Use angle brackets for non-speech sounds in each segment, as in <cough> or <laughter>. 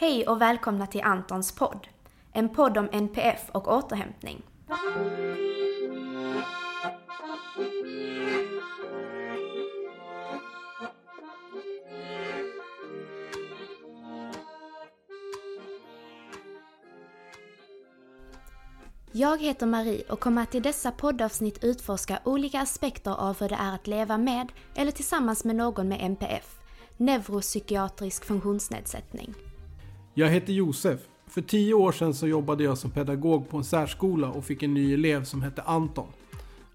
Hej och välkomna till Antons podd. En podd om NPF och återhämtning. Jag heter Marie och kommer att i dessa poddavsnitt utforska olika aspekter av hur det är att leva med eller tillsammans med någon med NPF, neuropsykiatrisk funktionsnedsättning. Jag heter Josef. För tio år sedan så jobbade jag som pedagog på en särskola och fick en ny elev som hette Anton.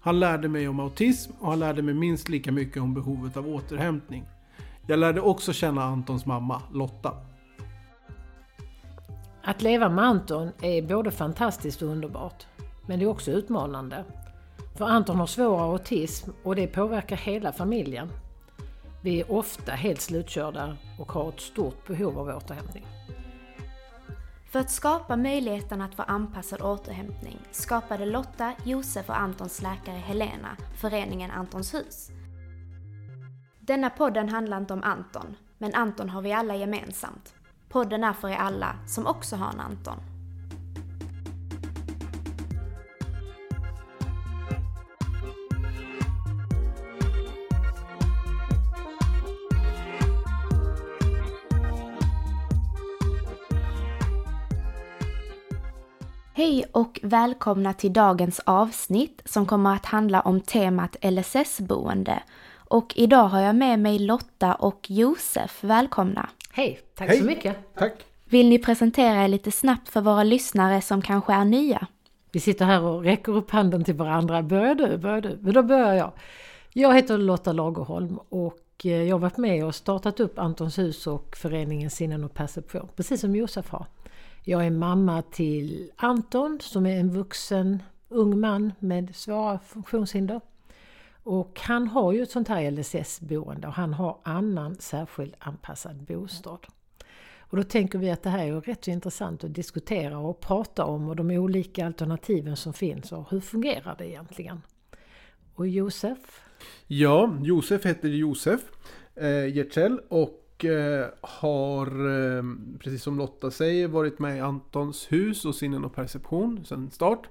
Han lärde mig om autism och han lärde mig minst lika mycket om behovet av återhämtning. Jag lärde också känna Antons mamma, Lotta. Att leva med Anton är både fantastiskt och underbart. Men det är också utmanande. För Anton har svår autism och det påverkar hela familjen. Vi är ofta helt slutkörda och har ett stort behov av återhämtning. För att skapa möjligheten att få anpassad återhämtning skapade Lotta, Josef och Antons läkare Helena föreningen Antons hus. Denna podden handlar inte om Anton, men Anton har vi alla gemensamt. Podden är för er alla som också har en Anton. Och välkomna till dagens avsnitt som kommer att handla om temat LSS-boende. Och idag har jag med mig Lotta och Josef. Välkomna! Hej, tack Hej. så mycket! Tack! Vill ni presentera er lite snabbt för våra lyssnare som kanske är nya? Vi sitter här och räcker upp handen till varandra. Börjar du? Börjar du? Men då börjar jag. Jag heter Lotta Lagerholm och eh, jag har varit med och startat upp Antons hus och föreningen Sinnen och perception, precis som Josef har. Jag är mamma till Anton som är en vuxen ung man med svåra funktionshinder. Och han har ju ett sånt här LSS-boende och han har annan särskilt anpassad bostad. Och då tänker vi att det här är ju rätt så intressant att diskutera och prata om och de olika alternativen som finns och hur fungerar det egentligen? Och Josef? Ja, Josef heter Josef eh, och har, eh, precis som Lotta säger, varit med i Antons hus och sinnen och perception sedan start.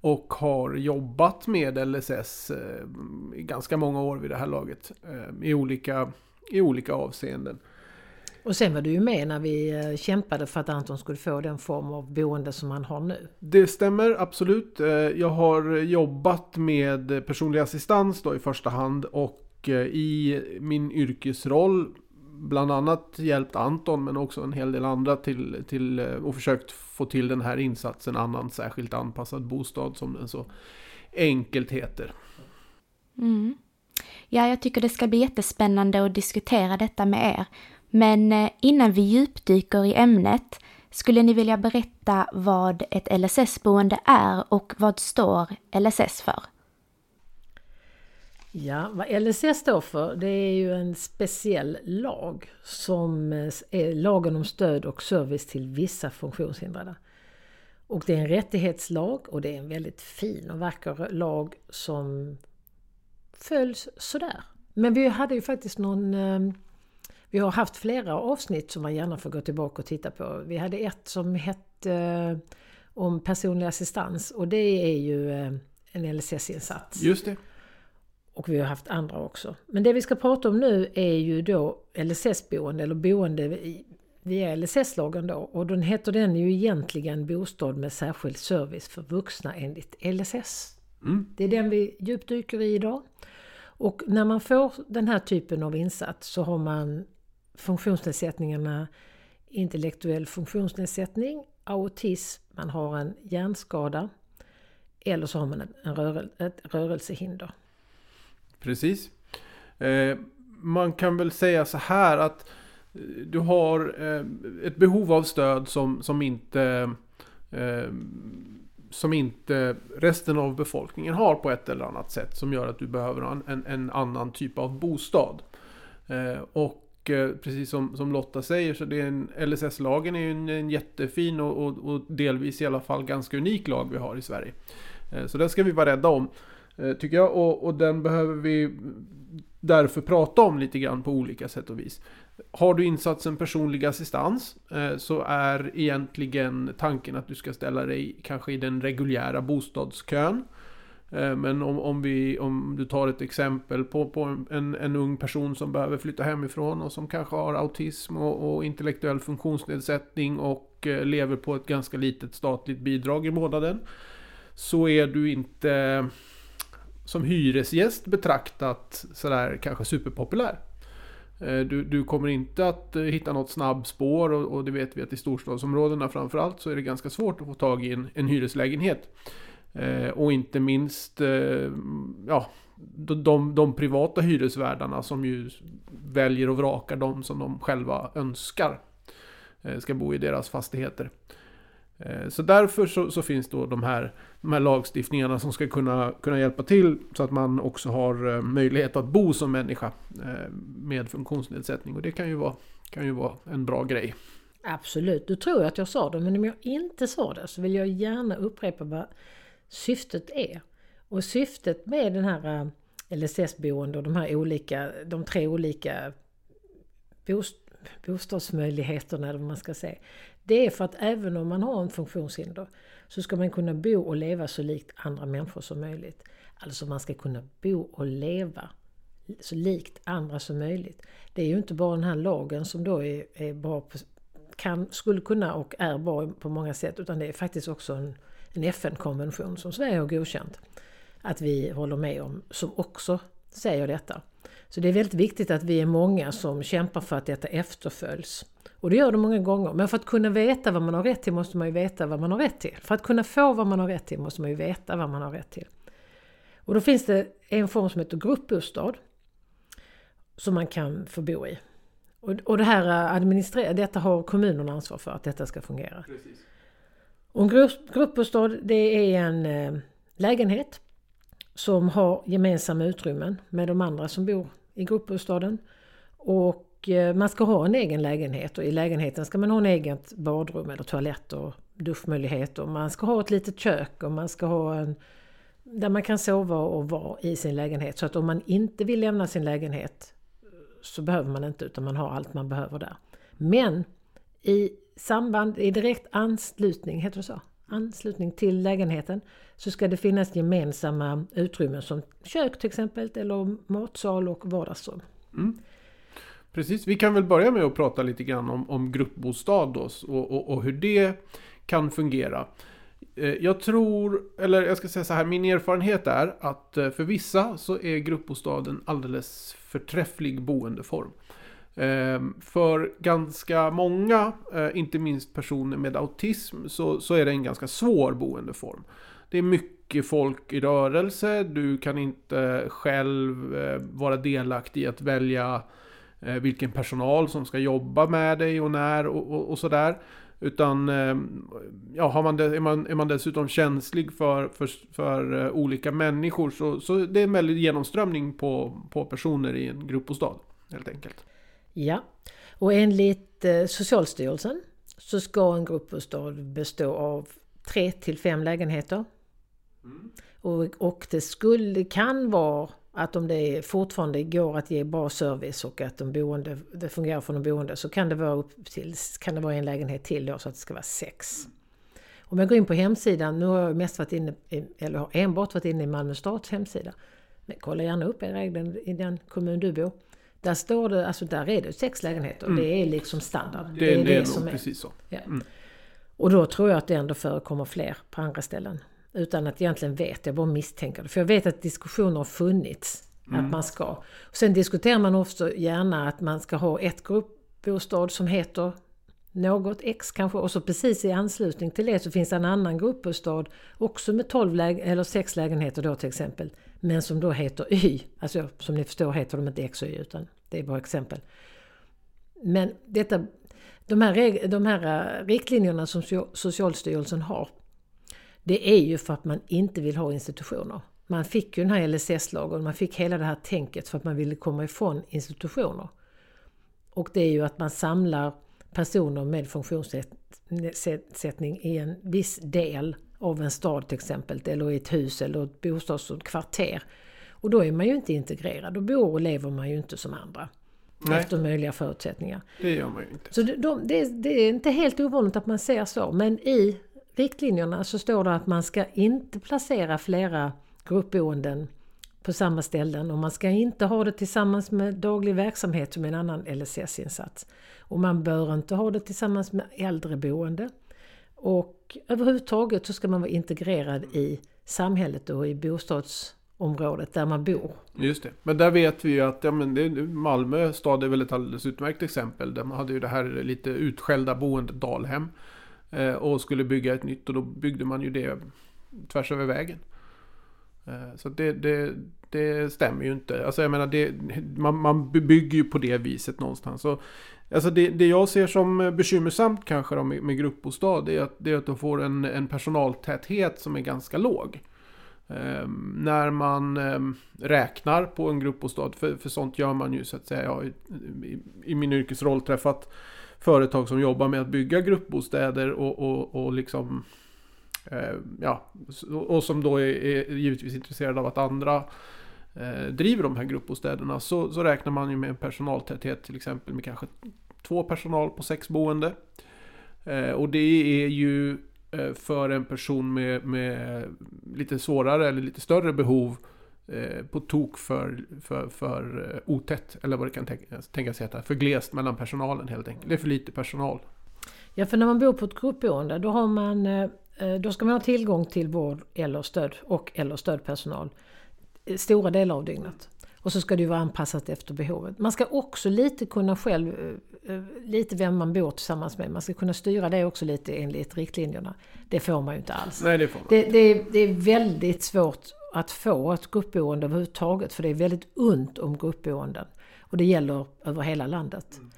Och har jobbat med LSS eh, i ganska många år vid det här laget. Eh, i, olika, I olika avseenden. Och sen var du ju med när vi eh, kämpade för att Anton skulle få den form av boende som han har nu. Det stämmer absolut. Eh, Jag har jobbat med personlig assistans då i första hand och eh, i min yrkesroll bland annat hjälpt Anton men också en hel del andra till, till eh, och försökt få till den här insatsen annan särskilt anpassad bostad som den så enkelt heter. Mm. Ja, jag tycker det ska bli jättespännande att diskutera detta med er. Men eh, innan vi djupdyker i ämnet, skulle ni vilja berätta vad ett LSS-boende är och vad står LSS för? Ja, vad LSS står för det är ju en speciell lag som eh, är lagen om stöd och service till vissa funktionshindrade. Och det är en rättighetslag och det är en väldigt fin och vacker lag som följs sådär. Men vi hade ju faktiskt någon... Eh, vi har haft flera avsnitt som man gärna får gå tillbaka och titta på. Vi hade ett som hette eh, om personlig assistans och det är ju en LSS-insats. Just det. Och vi har haft andra också. Men det vi ska prata om nu är ju då LSS-boende eller boende i- via LSS-lagen då. Och den heter den ju egentligen bostad med särskild service för vuxna enligt LSS. Mm. Det är den vi djupdyker i idag. Och när man får den här typen av insats så har man funktionsnedsättningarna intellektuell funktionsnedsättning, autism, man har en hjärnskada eller så har man en, en rörel, ett rörelsehinder. Precis. Eh, man kan väl säga så här att eh, du har eh, ett behov av stöd som, som inte eh, som inte resten av befolkningen har på ett eller annat sätt som gör att du behöver en, en, annan typ av bostad. Eh, och eh, precis som, som Lotta säger så det är en, LSS-lagen är ju en, en jättefin och, och, och delvis i alla fall ganska unik lag vi har i Sverige. Så den ska vi vara rädda om. Eh, tycker jag. Och, och den behöver vi därför prata om lite grann på olika sätt och vis. Har du insatsen personlig assistans eh, så är egentligen tanken att du ska ställa dig kanske i den reguljära bostadskön. Eh, men om, om, vi, om du tar ett exempel på, på en, en ung person som behöver flytta hemifrån och som kanske har autism och, och intellektuell funktionsnedsättning och lever på ett ganska litet statligt bidrag i månaden. Så är du inte som hyresgäst betraktat sådär kanske superpopulär. Eh, du, du, kommer inte att eh, hitta något snabbspår och, och det vet vi att i storstadsområdena framförallt så är det ganska svårt att få tag i en, en hyreslägenhet. Eh, och inte minst eh, ja, de, de, de, privata hyresvärdarna som ju väljer och vrakar de som de själva önskar eh, ska bo i deras fastigheter. Eh, så därför så, så, finns då de här, de här lagstiftningarna som ska kunna, kunna hjälpa till så att man också har eh, möjlighet att bo som människa eh, med funktionsnedsättning. Och det kan ju vara, kan ju vara en bra grej. Absolut, du tror att jag sa det men om jag inte sa det så vill jag gärna upprepa vad syftet är. Och syftet med den här LSS-boende och de här olika, de tre olika bost bostadsmöjligheterna eller vad man ska säga. Det är för att även om man har en funktionshinder så ska man kunna bo och leva så likt andra människor som möjligt. Alltså man ska kunna bo och leva så likt andra som möjligt. Det är ju inte bara den här lagen som då är, är bra på, kan, skulle kunna och är bra på många sätt utan det är faktiskt också en en FN-konvention som Sverige har godkänt. Att vi håller med om, som också säger detta. Så det är väldigt viktigt att vi är många som kämpar för att detta efterföljs. Och det gör det många gånger. Men för att kunna veta vad man har rätt till måste man ju veta vad man har rätt till. För att kunna få vad man har rätt till måste man ju veta vad man har rätt till. Och då finns det en form som heter gruppbostad. Som man kan få bo i. Och, och det här administrera, detta har kommunerna ansvar för att detta ska fungera. Precis. Och en grupp, gruppbostad det är en eh, lägenhet som har gemensamma utrymmen med de andra som bor i gruppbostaden. Och Eh, man ska ha en egen lägenhet och i lägenheten ska man ha en eget badrum eller toalett och duschmöjlighet och man ska ha ett litet kök och man ska ha en där man kan sova och vara i sin lägenhet. Så att om man inte vill lämna sin lägenhet eh, så behöver man inte utan man har allt man behöver där. Men i samband, i direkt anslutning, heter det så? Anslutning till lägenheten så ska det finnas gemensamma utrymmen som kök till exempel eller matsal och vardagsrum. Mm. Precis, vi kan väl börja med att prata lite grann om, om gruppbostad då, och, och, och hur det kan fungera. Eh, jag tror, eller jag ska säga så här, min erfarenhet är att eh, för vissa så är gruppbostaden alldeles förträfflig boendeform. Eh, för ganska många, inte minst personer med autism, så, så är det en ganska svår boendeform. Det är mycket folk i rörelse, du kan inte själv vara delaktig i att välja vilken personal som ska jobba med dig och när och, och, och sådär. Utan ehm, ja, har man, är, man, är man dessutom känslig för, för, för olika människor så, så det är en väldig genomströmning på, på personer i en gruppbostad. Helt enkelt. Ja, och enligt eh, Socialstyrelsen så ska en gruppbostad bestå av tre till fem lägenheter. Mm. Och, och det skulle, kan vara att om det fortfarande går att ge bra service och att de boende, det fungerar för de boende så kan det vara upp till kan det vara en lägenhet till då så att det ska vara sex. Om jag går in på hemsidan, nu har jag mest varit inne, eller har enbart varit inne i Malmö stads hemsida. Men kolla gärna upp regeln i den kommun du bor. Där står det, alltså där är det sex lägenheter. Mm. Det är liksom standard. Det, det är det, det som är. precis så. Ja. Mm. Och då tror jag att det ändå förekommer fler på andra ställen. Utan att egentligen vet, jag bara misstänker det. För jag vet att diskussioner har funnits. Mm. Att man ska. Och sen diskuterar man också gärna att man ska ha ett gruppbostad som heter något X kanske och så precis i anslutning till det så finns en annan gruppbostad också med 12 läge eller 6 lägenheter då till exempel. Men som då heter Y. Alltså som ni förstår heter de inte X och Y utan det är bara exempel. Men detta, de, här, de här äh, riktlinjerna som Socialstyrelsen har det är ju för att man inte vill ha institutioner. Man fick ju den här LSS-lagen, man fick hela det här tänket för att man ville komma ifrån institutioner. Och det är ju att man samlar personer med funktionsnedsättning i en viss del av en stad till exempel, eller i ett hus eller ett bostadskvarter. Och då är man ju inte integrerad, då bor och lever man ju inte som andra. Nej. efter möjliga förutsättningar. Det gör man ju inte. Så det, de, det, det är inte helt ovanligt att man ser så, men i riktlinjerna så står det att man ska inte placera flera gruppboenden på samma ställen och man ska inte ha det tillsammans med daglig verksamhet som en annan LSS-insats. Och man bör inte ha det tillsammans med äldreboende. Och överhuvudtaget så ska man vara integrerad i samhället och i bostadsområdet där man bor. Just det. Men där vet vi ju att ja, men det, Malmö stad är väl ett alldeles utmärkt exempel. Där man hade ju det här lite utskällda boendet Dalhem. Eh, och skulle bygga ett nytt och då byggde man ju det tvärs över vägen. Eh, så det, det, det, stämmer ju inte. Alltså jag menar, det, man, man bygger ju på det viset någonstans. Så, alltså det, det jag ser som bekymmersamt kanske då med, med gruppbostad det är att, det är att du får en, en personaltäthet som är ganska låg. Um, när man um, räknar på en gruppbostad, för, för sånt gör man ju så att säga. Jag har i, i, i min yrkesroll träffat företag som jobbar med att bygga gruppbostäder och, och, och liksom eh, ja, och som då är, är, givetvis intresserade av att andra eh, driver de här gruppbostäderna så, så räknar man ju med en personaltäthet till exempel med kanske två personal på sex boende. Eh, och det är ju eh, för en person med, med lite svårare eller lite större behov Eh, på tok för, för, för eh, otätt, eller vad det kan tänkas, tänkas heta. För glest mellan personalen helt enkelt. Det är för lite personal. Ja, för när man bor på ett gruppboende då, har man, eh, då ska man ha tillgång till vård eller stöd och eller stödpersonal stora delar av dygnet. Och så ska det ju vara anpassat efter behovet. Man ska också lite kunna själv, lite vem man bor tillsammans med, man ska kunna styra det också lite enligt riktlinjerna. Det får man ju inte alls. Nej, det får man. Det, det, det är väldigt svårt att få ett gruppboende överhuvudtaget för det är väldigt ont om gruppboenden. Och det gäller över hela landet. Mm.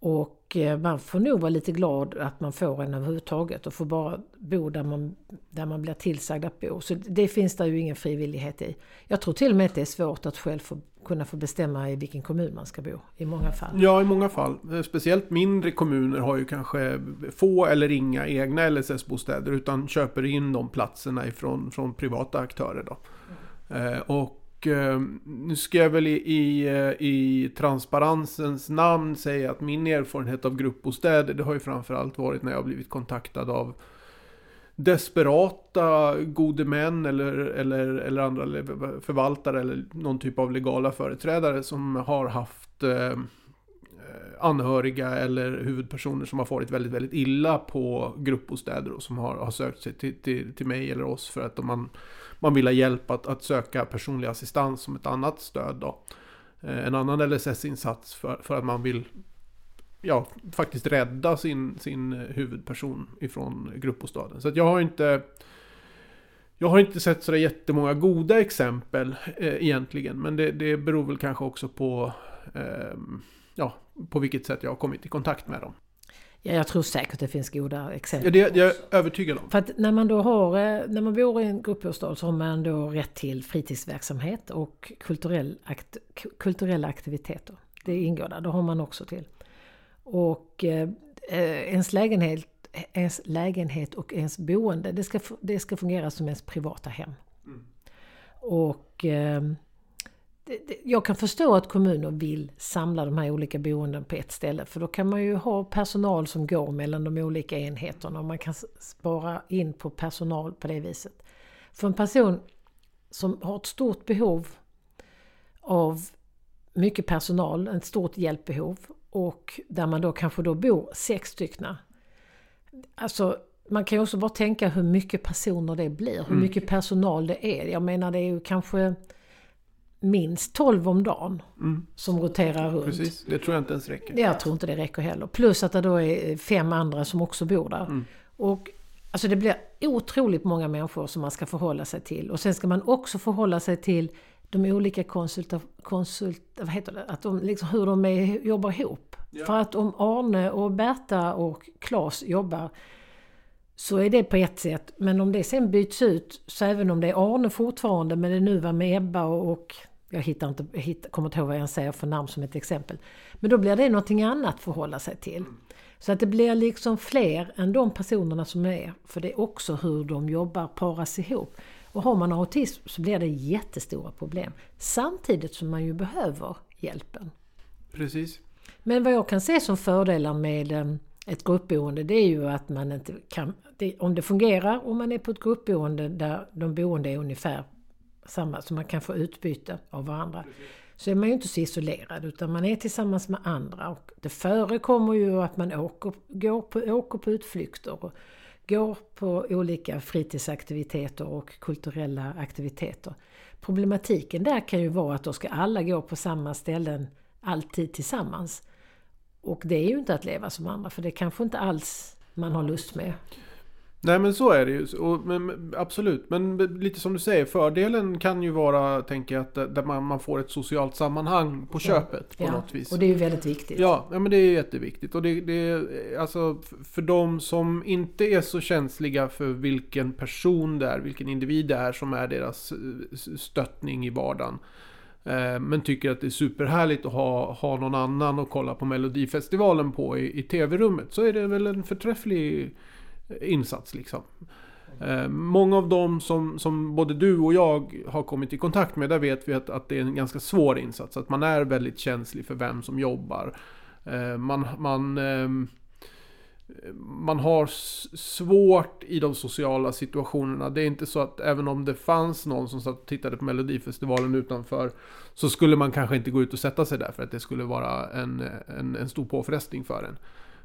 Och eh, man får nog vara lite glad att man får en överhuvudtaget och får bara bo där man, där man blir tillsagd att bo. Så det finns det ju ingen frivillighet i. Jag tror till och med att det är svårt att själv få, kunna få bestämma i vilken kommun man ska bo i många fall. Ja, i många fall. Eh, speciellt mindre kommuner har ju kanske få eller inga egna LSS-bostäder utan köper in de platserna ifrån från privata aktörer. Då. Mm. och och eh, nu ska jag väl i, i, eh, i, transparensens namn säga att min erfarenhet av gruppbostäder det har ju framförallt varit när jag har blivit kontaktad av desperata gode män eller, eller, eller andra förvaltare eller någon typ av legala företrädare som har haft eh, anhöriga eller huvudpersoner som har farit väldigt, väldigt illa på gruppbostäder och som har, har sökt sig till, till, till mig eller oss för att man man vill ha hjälp att, att söka personlig assistans som ett annat stöd. Då. Eh, en annan LSS-insats för, för att man vill ja, faktiskt rädda sin, sin huvudperson ifrån gruppbostaden. Så att jag har inte jag har inte sett sådär jättemånga goda exempel eh, egentligen. Men det, det beror väl kanske också på eh, ja, på vilket sätt jag har kommit i kontakt med dem. Ja, jag tror säkert det finns goda exempel. Ja, det, det är jag övertygad om. För att när man då har, eh, när man bor i en gruppbostad så har man då rätt till fritidsverksamhet och kulturell akt, kulturella aktiviteter. Det ingår där, det har man också till. Och eh, ens lägenhet, ens lägenhet och ens boende, det ska, det ska fungera som ens privata hem. Mm. Och eh, jag kan förstå att kommuner vill samla de här olika boenden på ett ställe för då kan man ju ha personal som går mellan de olika enheterna och man kan spara in på personal på det viset. För en person som har ett stort behov av mycket personal, ett stort hjälpbehov och där man då kanske då bor sex stycken. Alltså man kan ju också bara tänka hur mycket personer det blir, hur mm. mycket personal det är. Jag menar det är ju kanske minst 12 om dagen mm. som roterar runt. Precis, det tror jag inte ens räcker. Jag tror inte det räcker heller. Plus att det då är fem andra som också bor där. Mm. Och Alltså det blir otroligt många människor som man ska förhålla sig till. Och sen ska man också förhålla sig till de olika konsulta, konsult, vad heter det? Att de, liksom, hur de är, jobbar ihop. Ja. För att om Arne och Berta och Klas jobbar så är det på ett sätt. Men om det sen byts ut, så även om det är Arne fortfarande, men det nu var med Ebba och, och jag hittar inte, jag hittar, kommer inte ihåg vad jag säger för namn som ett exempel. Men då blir det någonting annat att förhålla sig till. Så att det blir liksom fler än de personerna som är. För det är också hur de jobbar paras ihop. Och har man autism så blir det jättestora problem. Samtidigt som man ju behöver hjälpen. Precis. Men vad jag kan se som fördelar med eh, ett gruppboende det är ju att man inte kan, det, om det fungerar om man är på ett gruppboende där de boende är ungefär samma, så man kan få utbyte av varandra. Så är man ju inte så isolerad utan man är tillsammans med andra. Och det förekommer ju att man åker, går på, åker på utflykter och går på olika fritidsaktiviteter och kulturella aktiviteter. Problematiken där kan ju vara att då ska alla gå på samma ställen alltid tillsammans. Och det är ju inte att leva som andra för det kanske inte alls man har lust med. Nej men så är det ju. Och, men, absolut. Men lite som du säger, fördelen kan ju vara, tänker jag, att där man, man får ett socialt sammanhang på köpet på ja. något vis. Och det är ju väldigt viktigt. Ja, ja men det är jätteviktigt. Och det, det alltså för de som inte är så känsliga för vilken person det är, vilken individ det är som är deras eh, stöttning i vardagen. Eh, men tycker att det är superhärligt att ha, ha någon annan att kolla på Melodifestivalen på i, i tv-rummet. Så är det väl en förträfflig insats liksom. Eh, många av dem som, som både du och jag har kommit i kontakt med, där vet vi att, att det är en ganska svår insats. Att man är väldigt känslig för vem som jobbar. Eh, man, man, eh, man har svårt i de sociala situationerna. Det är inte så att även om det fanns någon som satt och tittade på Melodifestivalen utanför så skulle man kanske inte gå ut och sätta sig där för att det skulle vara en, en, en stor påfrestning för en.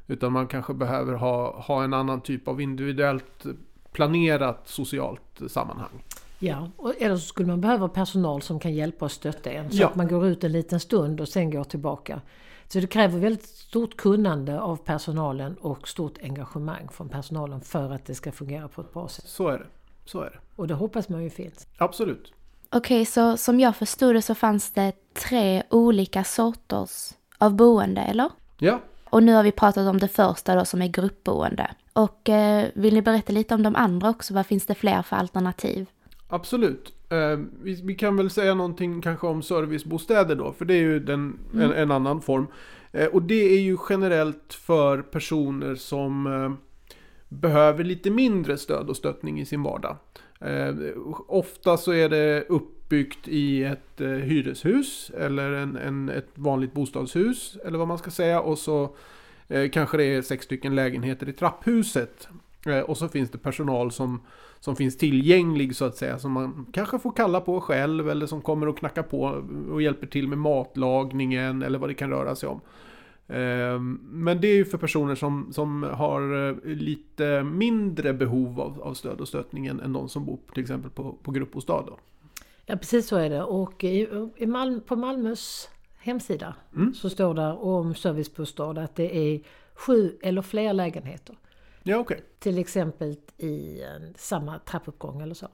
Utan man kanske behöver ha, ha en annan typ av individuellt planerat socialt sammanhang. Ja, eller så skulle man behöva personal som kan hjälpa och stötta en. Så Ja. att man går ut en liten stund och sen går tillbaka. Så det kräver väldigt stort kunnande av personalen och stort engagemang från personalen för att det ska fungera på ett bra sätt. Så är det. Så är det. Och det hoppas man ju finns. Absolut. Okej, så som jag förstod det så fanns det tre olika sorters av boende, eller? Ja, Och nu har vi pratat om det första då som är gruppboende. Och eh, vill ni berätta lite om de andra också? Vad finns det fler för alternativ? absolut. Eh, vi, vi kan väl säga någonting kanske om servicebostäder då, för det är ju den, en, en annan form. Eh, och det är ju generellt för personer som eh, behöver lite mindre stöd och stöttning i sin vardag. Eh, ofta så är det uppbyggt i ett eh, hyreshus eller en, en, ett vanligt bostadshus eller vad man ska säga. Och så eh, kanske det är sex stycken lägenheter i trapphuset. Eh, och så finns det personal som, som finns tillgänglig så att säga. Som man kanske får kalla på själv eller som kommer och knackar på och hjälper till med matlagningen eller vad det kan röra sig om. Eh, men det är ju för personer som, som har eh, lite mindre behov av, av stöd och stöttning än, än de som bor till exempel på, på gruppbostad. Då. Ja precis så är det. Och i, i Malm, på Malmös hemsida Mm. så står där om servicebostad att det är sju eller fler lägenheter. Ja, okej. Till exempel i en, samma trappuppgång eller så.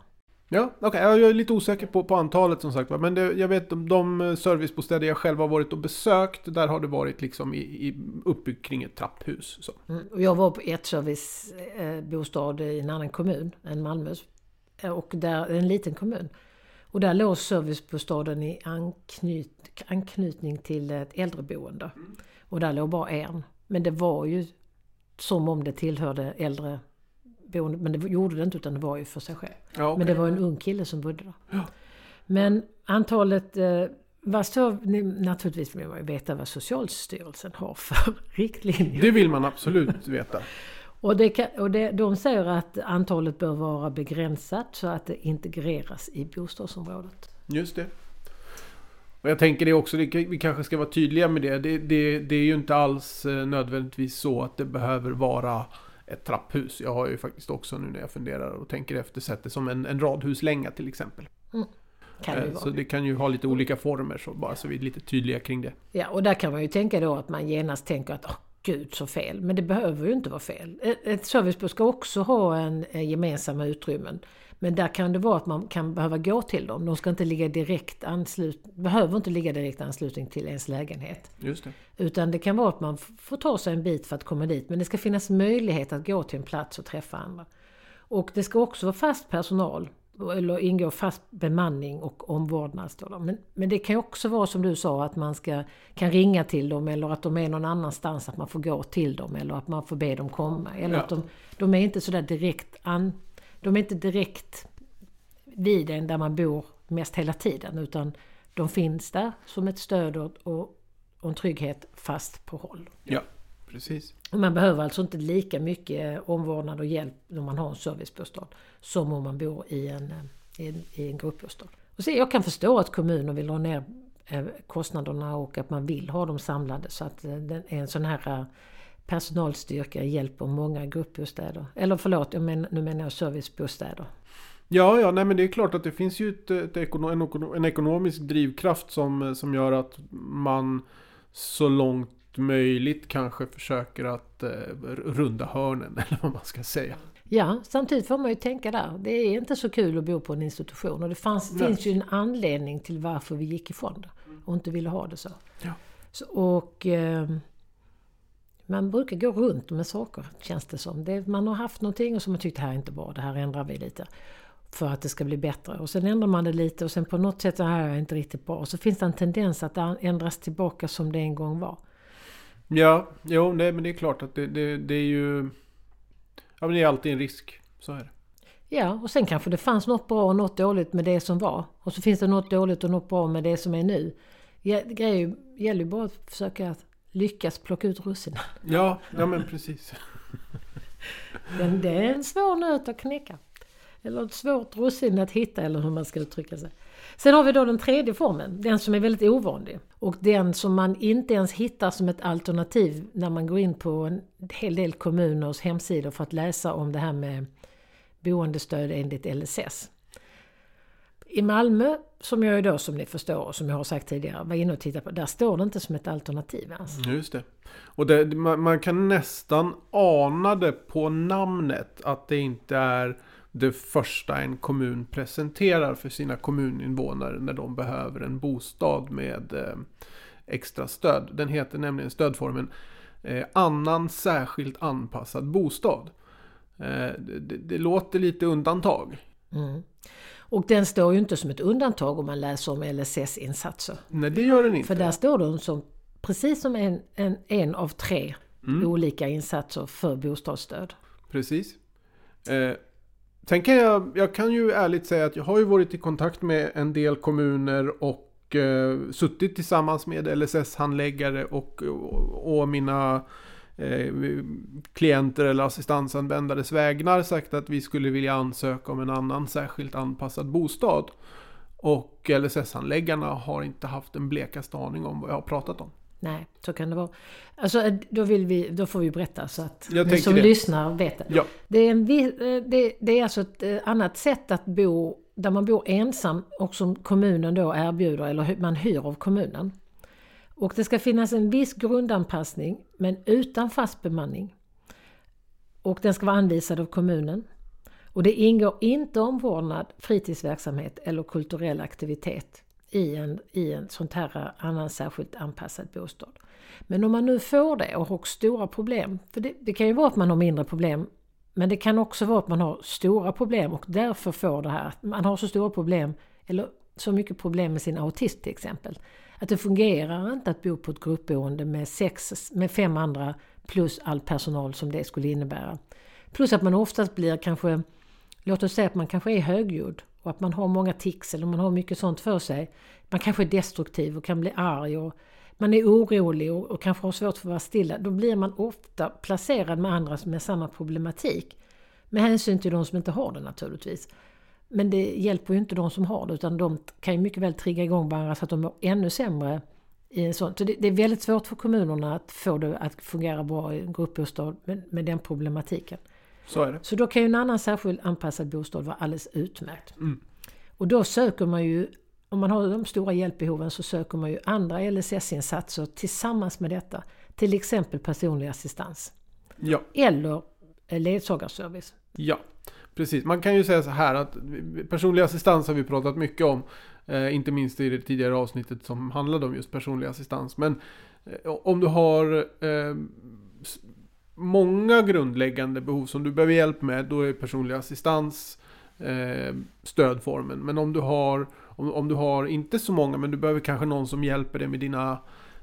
Ja, okej. Jag är lite osäker på, på antalet som sagt. Men det, jag vet de servicebostäder jag själv har varit och besökt. Där har det varit liksom i, i uppbyggt kring ett trapphus. Så. Mm. Och jag var på ett servicebostad i en annan kommun än Malmös. Eh, Och där, en liten kommun. Och där låg servicebostaden i anknyt, anknytning till ett äldreboende. Och där låg bara en. Men det var ju som om det tillhörde äldreboende. Men det gjorde det inte utan det var ju för sig själv. Ja, okej. Men det var en ung kille som bodde där. Ja. Men antalet... Eh, vad ni- naturligtvis vill man ju veta vad Socialstyrelsen har för <laughs> riktlinjer. Det vill man absolut veta. Och, det kan, och det, de säger att antalet bör vara begränsat så att det integreras i bostadsområdet. Just det. Och jag tänker det också, det, vi kanske ska vara tydliga med det. Det, det. det är ju inte alls eh, nödvändigtvis så att det behöver vara ett trapphus. Jag har ju faktiskt också nu när jag funderar och tänker efter sett det som en, en radhuslänga till exempel. Kan det Eh, vara. Så det kan ju ha lite olika former, så bara så vi är lite tydliga kring det. Ja, och där kan man ju tänka då att man genast tänker att gud så fel. Men det behöver ju inte vara fel. Ett- servicebostad ska också ha en eh, gemensamma utrymmen. Men där kan det vara att man kan behöva gå till dem. De ska inte ligga direkt anslut, behöver inte ligga direkt anslutning till ens lägenhet. Just det. Utan det kan vara att man får ta sig en bit för att komma dit. Men det ska finnas möjlighet att gå till en plats och träffa andra. Och det ska också vara fast personal. Eller ingå fast bemanning och omvårdnad. Men, men det kan också vara som du sa att man ska, kan ringa till dem eller att de är någon annanstans. Att man får gå till dem eller att man får be dem komma. Eller Ja. att de, de är inte sådär direkt an, De är inte direkt vid en där man bor mest hela tiden. Utan de finns där som ett stöd och, och och en trygghet fast på håll. Ja, precis. Man behöver alltså inte lika mycket omvårdnad och hjälp när man har en servicebostad som om man bor i en, eh, i en, i en gruppbostad. Och så jag kan förstå att kommuner vill ha ner eh, kostnaderna och att man vill ha dem samlade så att eh, en sån här personalstyrka hjälper många gruppbostäder. Eller förlåt, men, nu menar jag servicebostäder. Ja, ja, nej men det är klart att det finns ju ett, ett ekonom, en, ekonomisk drivkraft som, som gör att man så långt möjligt kanske försöker att eh, runda hörnen <laughs> eller vad man ska säga. Ja, samtidigt får man ju tänka där. Det är inte så kul att bo på en institution och det fanns, finns ju en anledning till varför vi gick ifrån det och inte ville ha det så. Ja. så och eh, man brukar gå runt med saker känns det som. Det, man har haft någonting och har man tyckt det här är inte bra, det här ändrar vi lite. För att det ska bli bättre. Och sen ändrar man det lite och sen på något sätt det här är inte riktigt bra. Och så finns det en tendens att det ändras tillbaka som det en gång var. Ja, jo, nej, men det är klart att det, det, det är ju... Ja, men det är alltid en risk. Så är det. Ja, och sen kanske det fanns något bra och något dåligt med det som var. Och så finns det något dåligt och något bra med det som är nu. Grejer gäller ju bara att försöka lyckas plocka ut russinen. Ja, ja men precis. <laughs> Den, det är en svår nöt att knäcka. Eller ett svårt russin att hitta eller hur man ska uttrycka sig. Sen har vi då den tredje formen, den som är väldigt ovanlig. Och den som man inte ens hittar som ett alternativ när man går in på en hel del kommuners hemsidor för att läsa om det här med boendestöd enligt LSS. I Malmö, som jag då som ni förstår och som jag har sagt tidigare, var inne och tittade på, där står det inte som ett alternativ ens. Mm, just det. Och det, man, man, kan nästan ana det på namnet att det inte är det första en kommun presenterar för sina kommuninvånare när de behöver en bostad med eh, extra stöd. Den heter nämligen stödformen eh, annan särskilt anpassad bostad. Eh, det, det, låter lite undantag. Mm. Och den står ju inte som ett undantag om man läser om LSS-insatser. Nej, det gör den inte. För där står den som precis som en, en, en av tre mm. olika insatser för bostadsstöd. Precis. Eh, sen kan jag, jag kan ju ärligt säga att jag har ju varit i kontakt med en del kommuner och eh, suttit tillsammans med LSS-handläggare och, och, och mina eh, klienter eller assistansanvändares vägnar sagt att vi skulle vilja ansöka om en annan särskilt anpassad bostad. Och LSS-handläggarna har inte haft en blekaste aning om vad jag har pratat om. Nej, så kan det vara. Alltså, då, vill vi, då får vi berätta så att ni som det. lyssnar vet det. Ja. Det, är en, det, det är alltså ett eh, annat sätt att bo där man bor ensam och som kommunen då erbjuder eller man hyr av kommunen. Och det ska finnas en viss grundanpassning men utan fast bemanning. Och den ska vara anvisad av kommunen. Och det ingår inte omvårdnad, fritidsverksamhet eller kulturell aktivitet i en, i en sånt här eh, annan särskilt anpassad bostad. Men om man nu får det och har stora problem, för det, det kan ju vara att man har mindre problem men det kan också vara att man har stora problem och därför får det här. Man har så stora problem, eller så mycket problem med sin autism till exempel. Att det fungerar inte att bo på ett gruppboende med, sex, med fem andra plus all personal som det skulle innebära. Plus att man oftast blir kanske, låt oss säga att man kanske är högljudd och att man har många tics eller man har mycket sånt för sig. Man kanske är destruktiv och kan bli arg och man är orolig och, och kanske har svårt för att vara stilla. Då blir man ofta placerad med andra med samma problematik. Med hänsyn till de som inte har det naturligtvis. Men det hjälper ju inte de som har det utan de kan ju mycket väl trigga igång varandra så att de mår ännu sämre. I en sån. Så det, det, är väldigt svårt för kommunerna att få det att fungera bra i en gruppbostad med, med den problematiken. Så är det. Så då kan ju en annan särskild anpassad bostad vara alldeles utmärkt. Mm. Och då söker man ju, om man har de stora hjälpbehoven så söker man ju andra LSS-insatser tillsammans med detta. Till exempel personlig assistans. Ja. Eller ledsagarservice. Ja. Precis, man kan ju säga så här att personlig assistans har vi pratat mycket om. Eh, inte minst i det tidigare avsnittet som handlade om just personlig assistans. Men eh, om du har eh, många grundläggande behov som du behöver hjälp med, då är personlig assistans eh, stödformen. Men om du har, om, om, du har inte så många, men du behöver kanske någon som hjälper dig med dina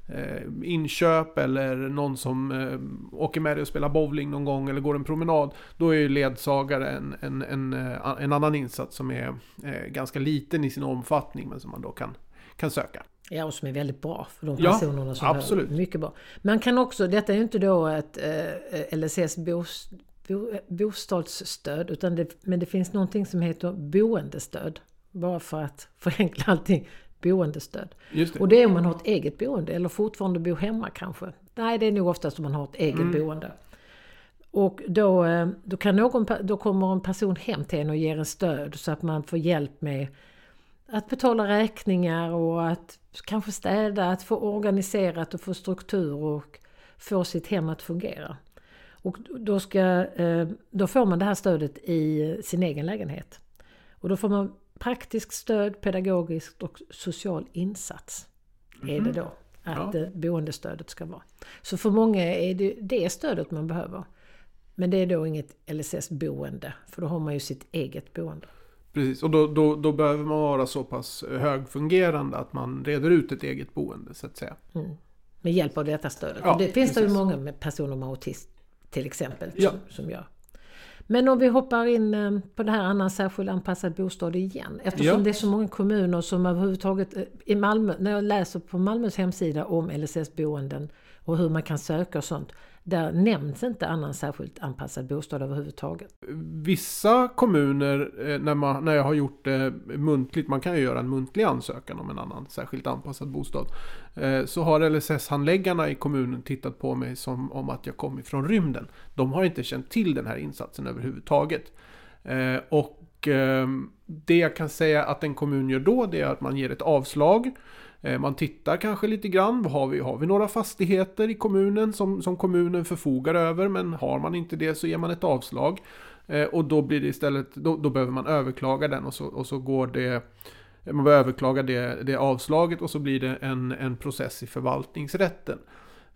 eh, inköp eller någon som eh, åker med dig och spelar bowling någon gång eller går en promenad. Då är ju ledsagare en, en, en, eh, en annan insats som är eh, ganska liten i sin omfattning men som man då kan, kan söka. Ja, och som är väldigt bra för de Ja, personerna som absolut. behöver. Mycket bra. Man kan också, detta är ju inte då ett eh, LSS bos, bo, bostadsstöd, utan det, men det finns någonting som heter boendestöd. Bara för att förenkla allting. Boendestöd. Det. Och det är om man har ett eget boende eller fortfarande bor hemma kanske. Nej, det är nog oftast om man har ett eget Mm. boende. Och då, eh, då, kan någon, då kommer en person hem till en och ger en stöd så att man får hjälp med att betala räkningar och att kanske städa, att få organiserat och få struktur och få sitt hem att fungera. Och då, ska, eh, då får man det här stödet i sin egen lägenhet. Och då får man praktiskt stöd, pedagogiskt och social insats. Är det då att Ja. eh, boendestödet ska vara. Så för många är det det stödet man behöver. Men det är då inget LSS-boende, för då har man ju sitt eget boende. Precis, och då, då, då behöver man vara så pass högfungerande att man reder ut ett eget boende så att säga. Mm. Med hjälp av detta stödet. Ja, det finns det ju många med personer med autism till exempel Ja. som, som gör. Men om vi hoppar in eh, på det här annan särskilt anpassad bostad igen. Eftersom Ja. det är så många kommuner som överhuvudtaget eh, i Malmö, när jag läser på Malmös hemsida om LSS-boenden och hur man kan söka och sånt. Där nämns inte annan särskilt anpassad bostad överhuvudtaget. Vissa kommuner, eh, när, man, när jag har gjort det muntligt, man kan ju göra en muntlig ansökan om en annan särskilt anpassad bostad. Eh, så har LSS-handläggarna i kommunen tittat på mig som om att jag kom ifrån rymden. De har inte känt till den här insatsen överhuvudtaget. Och ehm, det jag kan säga att en kommun gör då, det är att man ger ett avslag. Eh, man tittar kanske lite grann, har vi, har vi några fastigheter i kommunen som, som kommunen förfogar över? Men har man inte det så ger man ett avslag. Eh, och då blir det istället, då, då behöver man överklaga den och så, och så går det man behöver överklaga det, det avslaget och så blir det en, en process i förvaltningsrätten.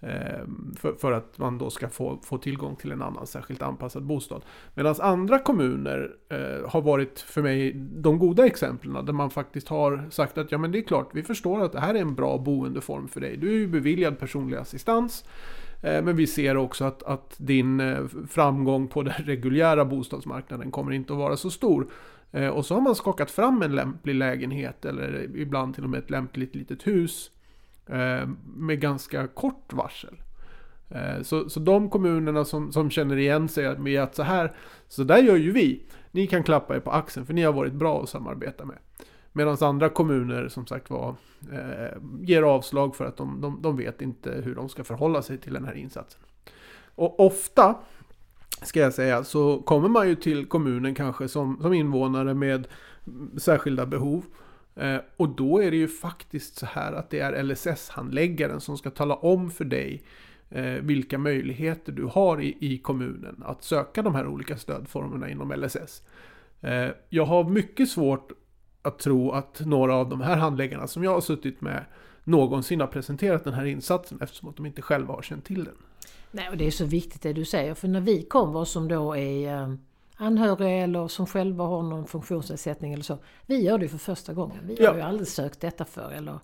Ehm, för, för att man då ska få, få tillgång till en annan särskilt anpassad bostad. Medan andra kommuner eh, har varit för mig de goda exemplen där man faktiskt har sagt att ja men det är klart, vi förstår att det här är en bra boendeform för dig. Du är ju beviljad personlig assistans. Eh, Men vi ser också att, att din eh, framgång på den <laughs> reguljära bostadsmarknaden kommer inte att vara så stor. Eh, och så har man skakat fram en lämplig lägenhet eller ibland till och med ett lämpligt litet hus Eh, med ganska kort varsel. Eh, så, så de kommunerna som, som känner igen sig med att så här, så där gör ju vi. Ni kan klappa er på axeln för ni har varit bra att samarbeta med. Medan andra kommuner som sagt var eh, ger avslag för att de, de, de vet inte hur de ska förhålla sig till den här insatsen. Och ofta, ska jag säga, så kommer man ju till kommunen kanske som, som invånare med särskilda behov. Eh, och då är det ju faktiskt så här att det är LSS-handläggaren som ska tala om för dig eh, vilka möjligheter du har i, i kommunen att söka de här olika stödformerna inom LSS. Eh, jag har mycket svårt att tro att några av de här handläggarna som jag har suttit med någonsin har presenterat den här insatsen eftersom att de inte själva har känt till den. Nej, och det är så viktigt det du säger, för när vi kommer som då är anhöriga eller som själva har någon funktionsnedsättning eller så. Vi gör det ju för första gången. Vi Ja. har ju aldrig sökt detta för eller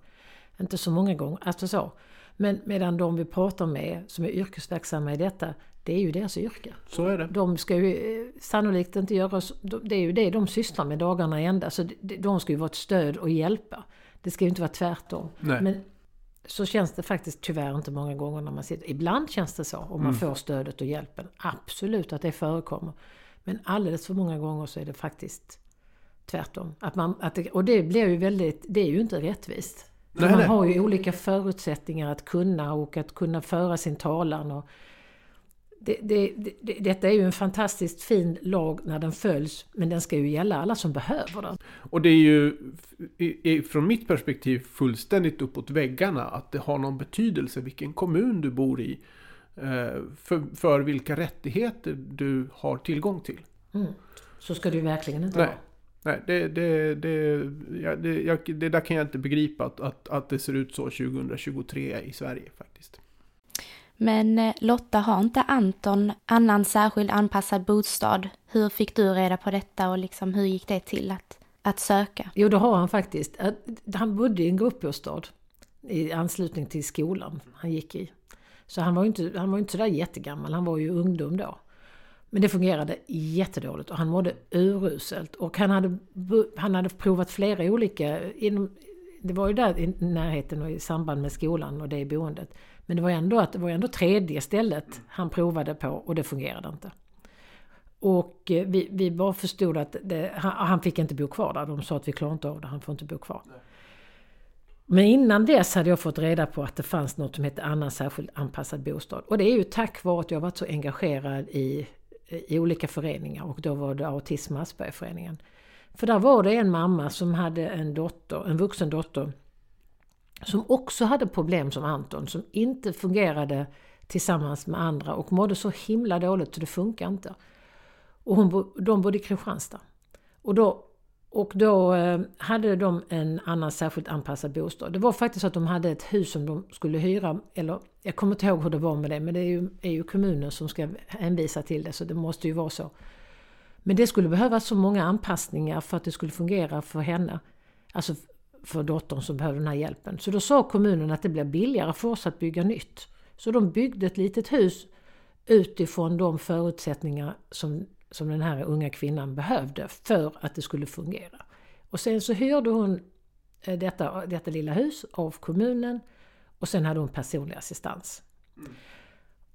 inte så många gånger. Alltså så. Men medan de vi pratar med som är yrkesverksamma i detta, det är ju deras yrke. Så är det. De ska ju eh, sannolikt inte göra det är ju det de sysslar med dagarna ända. Så de- de ska ju vara ett stöd och hjälpa. Det ska ju inte vara tvärtom. Nej. Men så känns det faktiskt tyvärr inte många gånger när man sitter. Ibland känns det så om man Mm. får stödet och hjälpen. Absolut att det förekommer. Men alldeles för många gånger så är det faktiskt tvärtom. Att man, att det, och det blir ju väldigt, det är ju inte rättvist. Nej, man nej. har ju olika förutsättningar att kunna och att kunna föra sin talan. Och det, det, det, detta är ju en fantastiskt fin lag när den följs, men den ska ju gälla alla som behöver den. Och det är ju från mitt perspektiv fullständigt uppåt väggarna att det har någon betydelse vilken kommun du bor i. eh, För, för vilka rättigheter du har tillgång till. Mm. Så ska ju verkligen inte Nej. vara. Nej, det, det, det, ja, det, jag, det där kan jag inte begripa att, att, att det ser ut så 2023 i Sverige faktiskt. Men eh, Lotta, har inte Anton annan särskild anpassad bostad? Hur fick du reda på detta och liksom hur gick det till att, att söka? Jo, det har han faktiskt. Han bodde i en gruppbostad i anslutning till skolan han gick i. Så han var ju inte, han var inte sådär jättegammal, han var ju ungdom då. Men det fungerade jättedåligt och han mådde uruselt. Och han hade, han hade provat flera olika, inom, det var ju där i närheten och i samband med skolan och det boendet. Men det var ändå att det var ändå tredje stället han provade på och det fungerade inte. Och eh, vi, vi bara förstod att det, han, han, fick inte bo kvar där. De sa att vi klarar inte av det, han får inte bo kvar. Nej. Men innan dess hade jag fått reda på att det fanns något som hette annan särskilt anpassad bostad. Och det är ju tack vare att jag varit så engagerad i, i olika föreningar och då var det Autism Aspergerföreningen. För där var det en mamma som hade en dotter, en vuxen dotter som också hade problem som Anton, som inte fungerade tillsammans med andra och mådde så himla dåligt så det funkar inte. Och hon, de bodde i Kristianstad. Och då, och då eh, hade de en annan särskilt anpassad bostad. Det var faktiskt så att de hade ett hus som de skulle hyra, eller jag kommer inte ihåg hur det var med det, men det är ju, är ju kommunen som ska hänvisa till det, så det måste ju vara så. Men det skulle behövas så många anpassningar för att det skulle fungera för henne. Alltså för dottern som behövde den här hjälpen. Så då sa kommunen att det blir billigare för oss att bygga nytt. Så de byggde ett litet hus utifrån de förutsättningar som, som den här unga kvinnan behövde för att det skulle fungera. Och sen så hyrde hon eh, detta, detta lilla hus av kommunen och sen hade hon personlig assistans. Mm.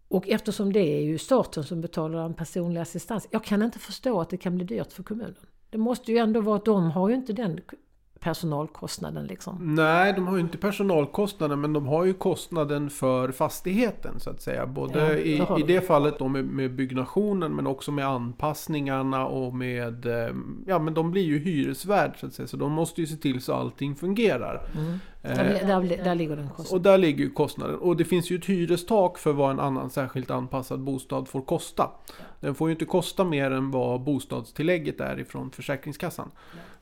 Och eftersom det är ju staten som betalar en personlig assistans. Jag kan inte förstå att det kan bli dyrt för kommunen. Det måste ju ändå vara att de har ju inte den personalkostnaden liksom. Nej, de har ju inte personalkostnaden men de har ju kostnaden för fastigheten så att säga. Både ja, i, i det fallet då med, med, byggnationen men också med anpassningarna och med... Eh, ja men de blir ju hyresvärd så att säga. Så de måste ju se till så allting fungerar. Mm. Där, där, där, ligger den kostnaden. Och där ligger ju kostnaden. Och det finns ju ett hyrestak för vad en annan särskilt anpassad bostad får kosta. Den får ju inte kosta mer än vad bostadstillägget är ifrån Försäkringskassan.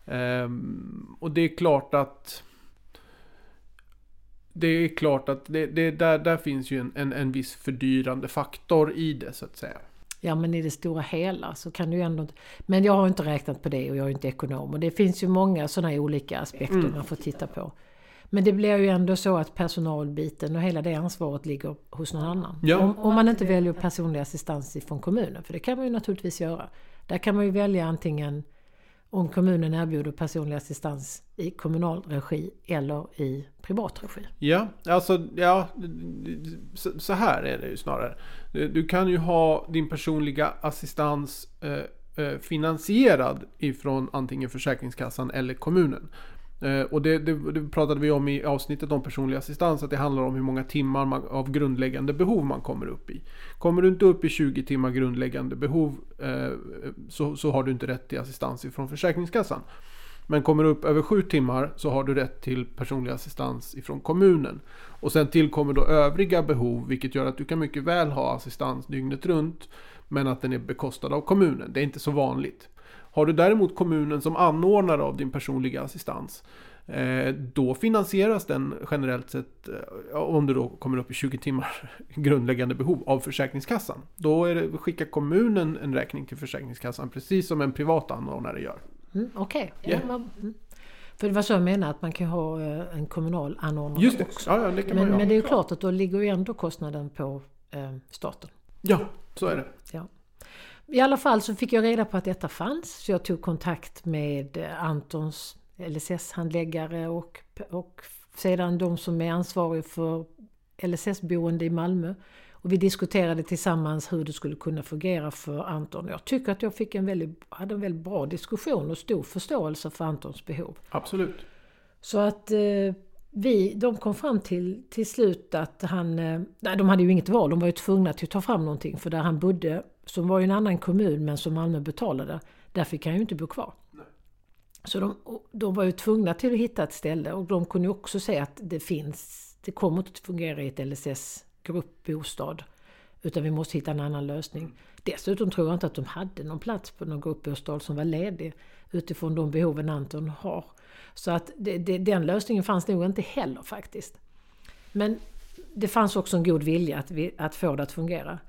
Um, och det är klart att det är klart att det, det, där, där finns ju en, en, en viss fördyrande faktor i det så att säga. Ja men i det stora hela så kan du ju ändå Men jag har inte räknat på det och jag är inte ekonom. Och det finns ju många sådana olika aspekter mm. man får titta på. Men det blir ju ändå så att personalbiten och hela det ansvaret ligger hos någon annan. Ja. Om, om, man inte väljer personlig assistans från kommunen, för det kan man ju naturligtvis göra. Där kan man ju välja antingen om kommunen erbjuder personlig assistans i kommunal regi eller i privat regi. Ja, alltså ja, så här är det ju snarare. Du kan ju ha din personliga assistans eh, eh finansierad ifrån antingen Försäkringskassan eller kommunen. Eh, och det, det, det, pratade vi om i avsnittet om personlig assistans, att det handlar om hur många timmar man, av grundläggande behov man kommer upp i. Kommer du inte upp i 20 timmar grundläggande behov eh, så, så har du inte rätt till assistans ifrån Försäkringskassan. Men kommer du upp över 7 timmar så har du rätt till personlig assistans ifrån kommunen. Och sen tillkommer då övriga behov, vilket gör att du kan mycket väl ha assistans dygnet runt. Men att den är bekostad av kommunen. Det är inte så vanligt. Har du däremot kommunen som anordnare av din personliga assistans eh, då finansieras den generellt sett, eh, om du då kommer upp i 20 timmar <laughs> grundläggande behov av Försäkringskassan. Då det, skickar kommunen en räkning till Försäkringskassan precis som en privat anordnare gör. Mm, Okej. Okay. Yeah. Mm. För det var så jag menade, att man kan ha eh, en kommunal anordnare Just det. också. Ja, ja, det kan men, man men det är ju klart att då ligger ju ändå kostnaden på eh, staten. Ja, så är det. Ja. I alla fall så fick jag reda på att detta fanns. Så jag tog kontakt med eh, Antons LSS-handläggare och, och sedan de som är ansvariga för LSS-boende i Malmö. Och vi diskuterade tillsammans hur det skulle kunna fungera för Anton. Jag tycker att jag fick en väldigt, hade en väldigt bra diskussion och stor förståelse för Antons behov. Absolut. Så att eh, vi, de kom fram till, till slut att han... Eh, nej, de hade ju inget val, de var ju tvungna att ta fram någonting. För där han bodde som var i en annan kommun men som Malmö betalade, där fick han ju inte bo kvar. Nej. Så de, de var ju tvungna till att hitta ett ställe och de kunde ju också se att det finns, det kommer inte att fungera i ett LSS gruppbostad. Utan vi måste hitta en annan lösning. Dessutom tror jag inte att de hade någon plats på någon gruppbostad som var ledig utifrån de behoven Anton har. Så att det, det, den lösningen fanns nog inte heller faktiskt. Men det fanns också en god vilja att, vi, att få det att fungera.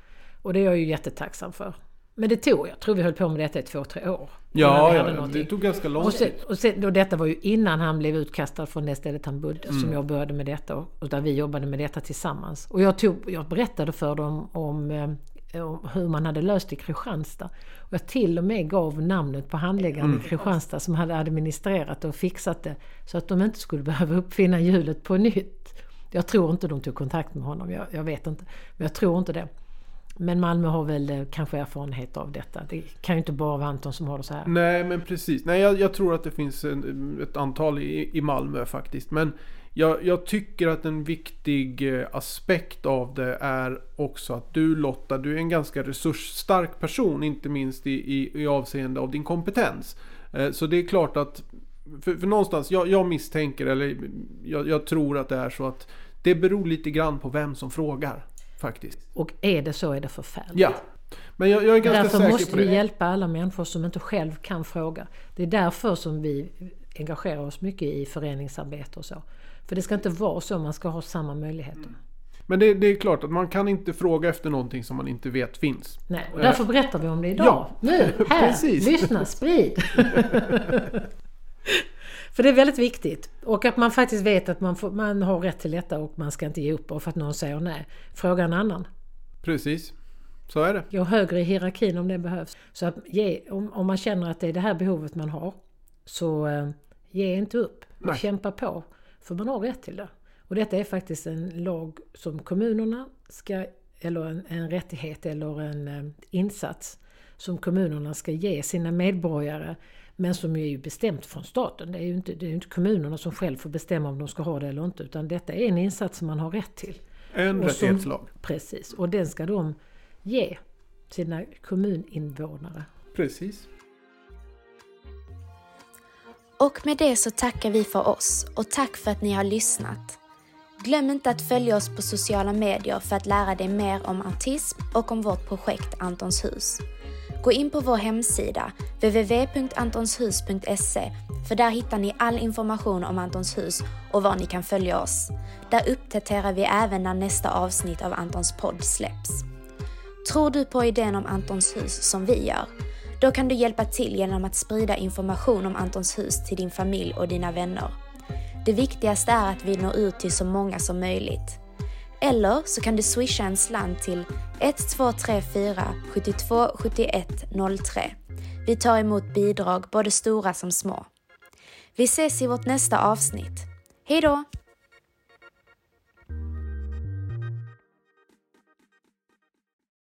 Och det är jag ju jättetacksam för. Men det tog, jag tror vi höll på med detta i två, tre år. Ja, ja det tog ganska lång tid. Och, sen, och detta var ju innan han blev utkastad från det stället han bodde. Mm. Som jag började med detta och, och där vi jobbade med detta tillsammans. Och jag, tog, jag berättade för dem om eh, om hur man hade löst i Kristianstad. Och jag till och med gav namnet på handläggaren Mm. i Kristianstad som hade administrerat och fixat det så att de inte skulle <laughs> behöva uppfinna hjulet på nytt. Jag tror inte de tog kontakt med honom, jag, jag vet inte. Men jag tror inte det. Men Malmö har väl eh, kanske erfarenhet av detta. Det kan ju inte bara vara Anton som har det så här. Nej, men precis. Nej, jag, jag tror att det finns en, ett antal i, i Malmö faktiskt. Men jag, jag tycker att en viktig eh, aspekt av det är också att du Lotta, du är en ganska resursstark person. Inte minst i, i, i avseende av din kompetens. Eh, Så det är klart att för, för någonstans, jag, jag misstänker eller jag, jag tror att det är så att det beror lite grann på vem som frågar. Faktiskt. Och är det så är det förfärligt. Ja. Men jag, jag är ganska Därför säker måste på vi det. hjälpa alla människor som inte själv kan fråga. Det är därför som vi engagerar oss mycket i föreningsarbete och så. För det ska inte vara så, man ska ha samma möjligheter. Men det, det är klart att man kan inte fråga efter någonting som man inte vet finns. Nej, och därför berättar vi om det idag. Ja, nu, här, <laughs> precis. lyssna, sprid! <laughs> för det är väldigt viktigt. Och att man faktiskt vet att man, får, man har rätt till detta och man ska inte ge upp bara för att någon säger nej. Fråga en annan. Precis. Så är det. Gå högre i hierarkin om det behövs. Så att ge, om, om man känner att det är det här behovet man har, så eh, ge inte upp. Nej. Kämpa på. För man har rätt till det. Och detta är faktiskt en lag som kommunerna ska, eller en, en rättighet eller en eh, insats som kommunerna ska ge sina medborgare. Men som är ju bestämt från staten. Det är ju inte, det är inte kommunerna som själv får bestämma om de ska ha det eller inte. Utan detta är en insats som man har rätt till. En Och som- rättighetslag. Precis, och den ska de ge sina kommuninvånare. Precis. Och med det så tackar vi för oss och tack för att ni har lyssnat. Glöm inte att följa oss på sociala medier för att lära dig mer om autism och om vårt projekt Antons hus. Gå in på vår hemsida www.antonshus.se för där hittar ni all information om Antons hus och var ni kan följa oss. Där uppdaterar vi även när nästa avsnitt av Antons podd släpps. Tror du på idén om Antons hus som vi gör? Då kan du hjälpa till genom att sprida information om Antons hus till din familj och dina vänner. Det viktigaste är att vi når ut till så många som möjligt. Eller så kan du swisha en slant till 1234 72 71 03. Vi tar emot bidrag, både stora som små. Vi ses i vårt nästa avsnitt. Hej då!